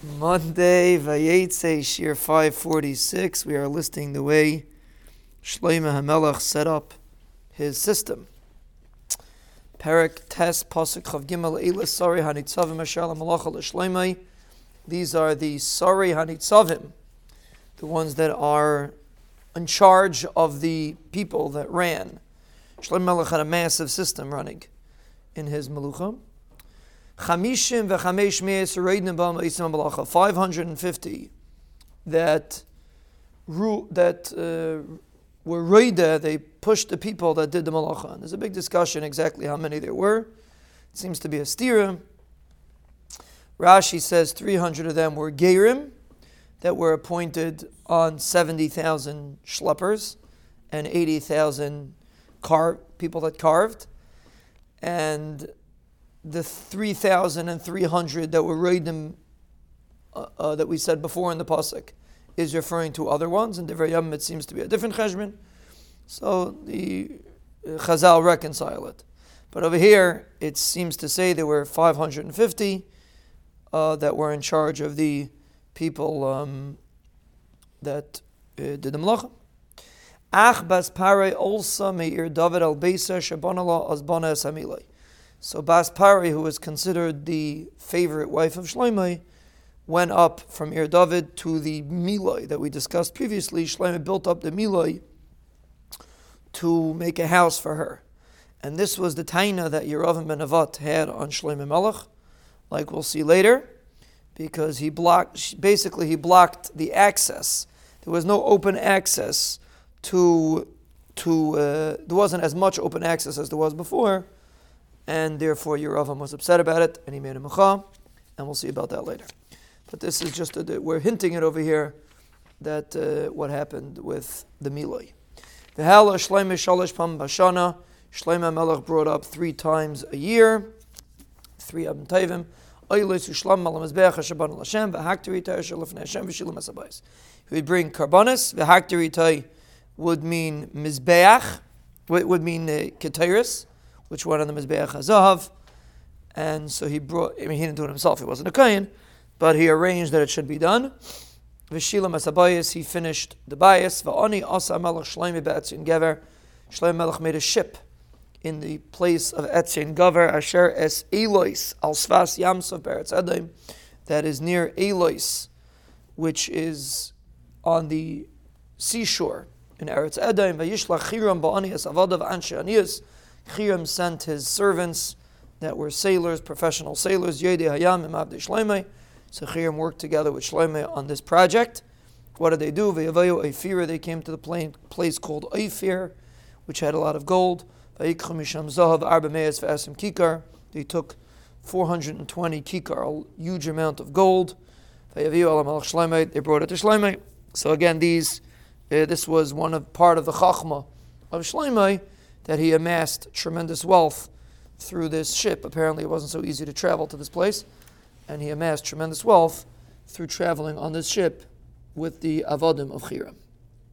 Monday, Vayetze, Shiur 546. We are listing the way Shlomo HaMelech set up his system. Perik Tes Pasuk Chav Gimel Eilis Sari Hanitzavim Asher Malacha L'Shloimei. These are the Sari Hanitzavim, the ones that are in charge of the people that ran. Shlomo Melech had a massive system running in his Melucha. 550 that that uh, were roida, they pushed the people that did the malacha. And there's a big discussion exactly how many there were. It seems to be a stira. Rashi says 300 of them were gerim that were appointed on 70,000 schleppers and 80,000 car- people that carved. And the 3,300 that were Reidim uh, uh, that we said before in the Pasuk is referring to other ones. In Divrei Yom, it seems to be a different cheshbon. So the uh, Chazal reconcile it. But over here, it seems to say there were 550 uh, that were in charge of the people um, that uh, did the malacha. Ach bas pare also meir David al Beisa shabonala azbana samilai. So Bas Pari, who was considered the favorite wife of Shlomo, went up from Ir David to the Miloi that we discussed previously. Shlomo built up the Miloi to make a house for her. And this was the taina that Yeravim ben Avat had on Shlomo Melech, like we'll see later, because he blocked, basically he blocked the access. There was no open access to, to uh, there wasn't as much open access as there was before and therefore Yeravam was upset about it, and he made a mecha, and we'll see about that later. But this is just, a, we're hinting it over here, that uh, what happened with the Miloi. The Hala Shleime Shalish Pam Bashana, Shleime Melech brought up three times a year, three V'shilim Asabais. He would bring karbonis, V'haktari Tai would mean Mizbeach, would mean uh, Ketairis, which one of them is Be'ech HaZahav. And so he brought, I mean, he didn't do it himself, he wasn't a Kayan, but he arranged that it should be done. V'shilam Asabayas, he finished the bias. V'ani Asa Melech Shleimi Be'etzin Gever. Shleim Melech made a ship in the place of Etzin Gever, Asher Es Elois, Al Svas Yamsov Beretz Edom, that is near Elois, which is on the seashore in Eretz Edom. V'yishlach Chiram Ba'ani Es Avadav Anshe Aniyas. Chiram sent his servants that were sailors, professional sailors, Yedi Hayam and Abdi Shloimeh. So Chiram worked together with Shloimeh on this project. What did they do? They came to the plain, place called Eifir, which had a lot of gold. They took 420 kikar, a huge amount of gold. They brought it to Shloimeh. So again, these, uh, this was one of part of the chachma of Shloimeh that he amassed tremendous wealth through this ship. Apparently, it wasn't so easy to travel to this place, and he amassed tremendous wealth through traveling on this ship with the Avodim of Chiram.